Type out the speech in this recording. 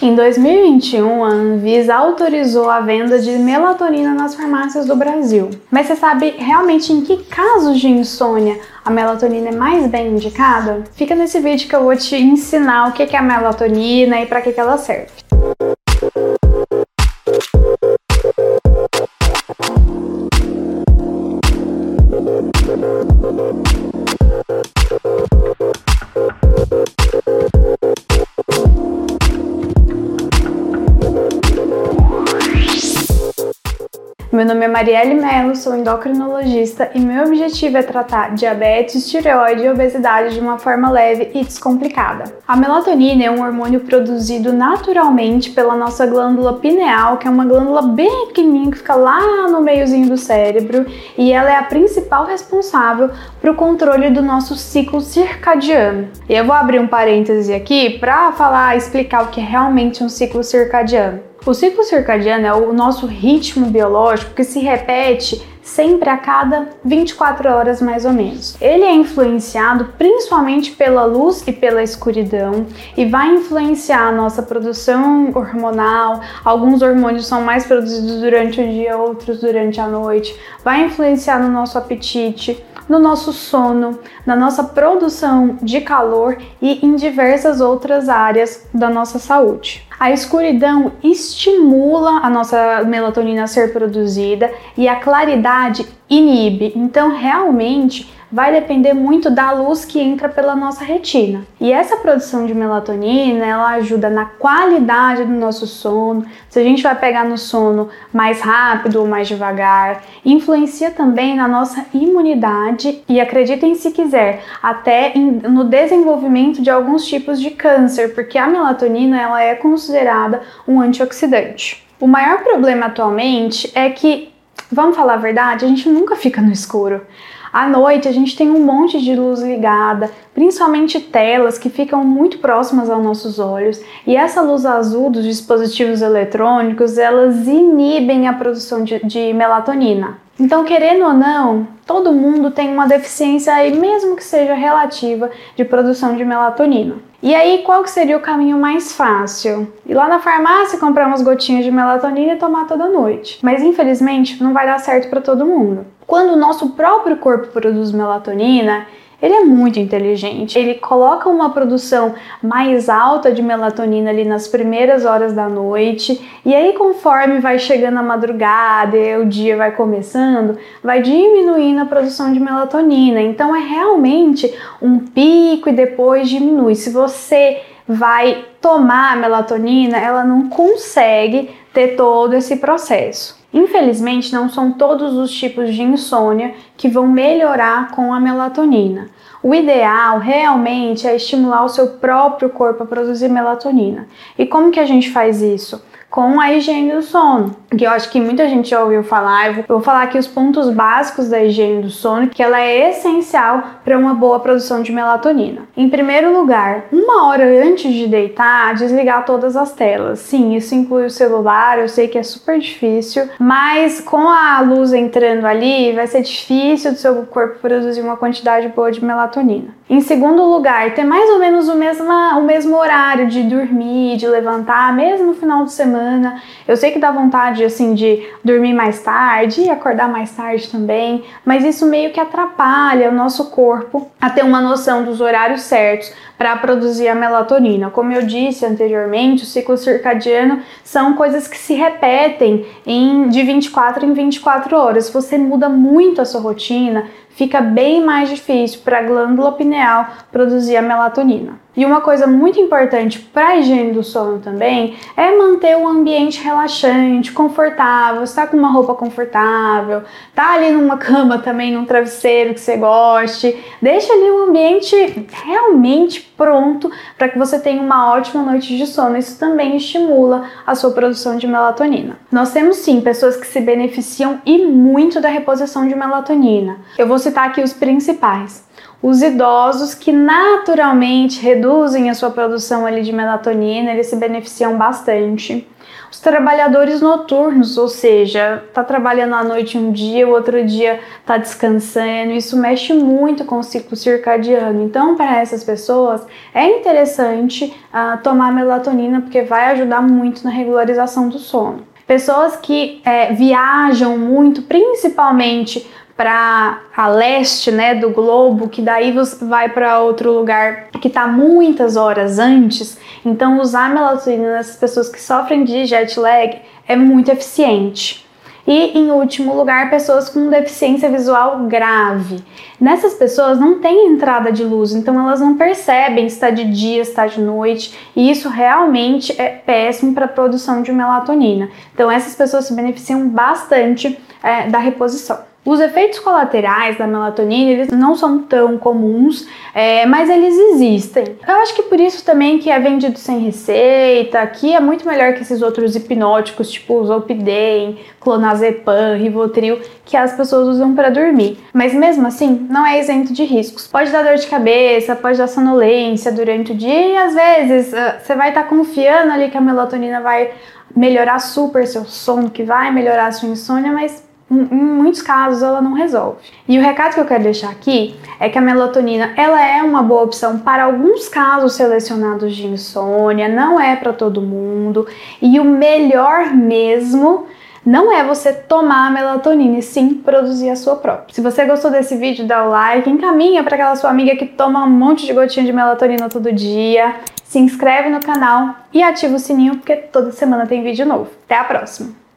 Em 2021, a Anvisa autorizou a venda de melatonina nas farmácias do Brasil. Mas você sabe realmente em que casos de insônia a melatonina é mais bem indicada? Fica nesse vídeo que eu vou te ensinar o que é a melatonina e para que ela serve. Meu nome é Marielle Mello, sou endocrinologista e meu objetivo é tratar diabetes, tireoide e obesidade de uma forma leve e descomplicada. A melatonina é um hormônio produzido naturalmente pela nossa glândula pineal, que é uma glândula bem pequenininha que fica lá no meiozinho do cérebro, e ela é a principal responsável para o controle do nosso ciclo circadiano. E eu vou abrir um parêntese aqui para falar, explicar o que é realmente um ciclo circadiano. O ciclo circadiano é o nosso ritmo biológico que se repete sempre a cada 24 horas mais ou menos. Ele é influenciado principalmente pela luz e pela escuridão e vai influenciar a nossa produção hormonal. Alguns hormônios são mais produzidos durante o dia, outros durante a noite. Vai influenciar no nosso apetite, no nosso sono, na nossa produção de calor e em diversas outras áreas da nossa saúde. A escuridão estimula a nossa melatonina a ser produzida e a claridade inibe. Então, realmente, vai depender muito da luz que entra pela nossa retina. E essa produção de melatonina, ela ajuda na qualidade do nosso sono, se a gente vai pegar no sono mais rápido ou mais devagar, influencia também na nossa imunidade e acreditem se quiser, até no desenvolvimento de alguns tipos de câncer, porque a melatonina ela é considerada um antioxidante. O maior problema atualmente é que, vamos falar a verdade, a gente nunca fica no escuro. À noite a gente tem um monte de luz ligada, principalmente telas que ficam muito próximas aos nossos olhos, e essa luz azul dos dispositivos eletrônicos, elas inibem a produção de, de melatonina. Então, querendo ou não, todo mundo tem uma deficiência aí, mesmo que seja relativa, de produção de melatonina. E aí, qual que seria o caminho mais fácil? Ir lá na farmácia, comprar umas gotinhas de melatonina e tomar toda noite. Mas infelizmente, não vai dar certo para todo mundo. Quando o nosso próprio corpo produz melatonina, ele é muito inteligente. Ele coloca uma produção mais alta de melatonina ali nas primeiras horas da noite, e aí conforme vai chegando a madrugada e o dia vai começando, vai diminuindo a produção de melatonina. Então é realmente um pico e depois diminui. Se você vai tomar a melatonina, ela não consegue ter todo esse processo. Infelizmente, não são todos os tipos de insônia que vão melhorar com a melatonina. O ideal realmente é estimular o seu próprio corpo a produzir melatonina. E como que a gente faz isso? com a higiene do sono, que eu acho que muita gente já ouviu falar. Eu vou falar aqui os pontos básicos da higiene do sono, que ela é essencial para uma boa produção de melatonina. Em primeiro lugar, uma hora antes de deitar, desligar todas as telas. Sim, isso inclui o celular, eu sei que é super difícil, mas com a luz entrando ali, vai ser difícil do seu corpo produzir uma quantidade boa de melatonina. Em segundo lugar, ter mais ou menos o mesmo, o mesmo horário de dormir, de levantar, mesmo no final de semana. Eu sei que dá vontade assim de dormir mais tarde e acordar mais tarde também, mas isso meio que atrapalha o nosso corpo a ter uma noção dos horários certos para produzir a melatonina. Como eu disse anteriormente, o ciclo circadiano são coisas que se repetem em de 24 em 24 horas. Você muda muito a sua rotina, fica bem mais difícil para glândula pineal produzir a melatonina. E uma coisa muito importante para a higiene do sono também é manter o ambiente relaxante, confortável, estar com uma roupa confortável, tá ali numa cama também, num travesseiro que você goste. Deixa ali um ambiente realmente pronto para que você tenha uma ótima noite de sono. Isso também estimula a sua produção de melatonina. Nós temos sim pessoas que se beneficiam e muito da reposição de melatonina. Eu vou citar aqui os principais. Os idosos que naturalmente reduzem a sua produção ali de melatonina, eles se beneficiam bastante. Os trabalhadores noturnos, ou seja, tá trabalhando à noite um dia, o outro dia tá descansando, isso mexe muito com o ciclo circadiano. Então, para essas pessoas, é interessante uh, tomar melatonina porque vai ajudar muito na regularização do sono. Pessoas que é, viajam muito, principalmente para a leste, né, do globo, que daí vai para outro lugar que está muitas horas antes. Então, usar melatonina nessas pessoas que sofrem de jet lag é muito eficiente. E, em último lugar, pessoas com deficiência visual grave. Nessas pessoas não tem entrada de luz, então elas não percebem se está de dia, se está de noite, e isso realmente é péssimo para a produção de melatonina. Então, essas pessoas se beneficiam bastante é, da reposição. Os efeitos colaterais da melatonina eles não são tão comuns, é, mas eles existem. Eu acho que por isso também que é vendido sem receita, que é muito melhor que esses outros hipnóticos, tipo Zolpidem, Clonazepam, Rivotril, que as pessoas usam para dormir. Mas mesmo assim, não é isento de riscos. Pode dar dor de cabeça, pode dar sonolência durante o dia e às vezes uh, você vai estar tá confiando ali que a melatonina vai melhorar super seu sono, que vai melhorar a sua insônia, mas em muitos casos ela não resolve. E o recado que eu quero deixar aqui é que a melatonina ela é uma boa opção para alguns casos selecionados de insônia, não é para todo mundo. E o melhor mesmo não é você tomar a melatonina e sim produzir a sua própria. Se você gostou desse vídeo, dá o like, encaminha para aquela sua amiga que toma um monte de gotinha de melatonina todo dia, se inscreve no canal e ativa o sininho porque toda semana tem vídeo novo. Até a próxima!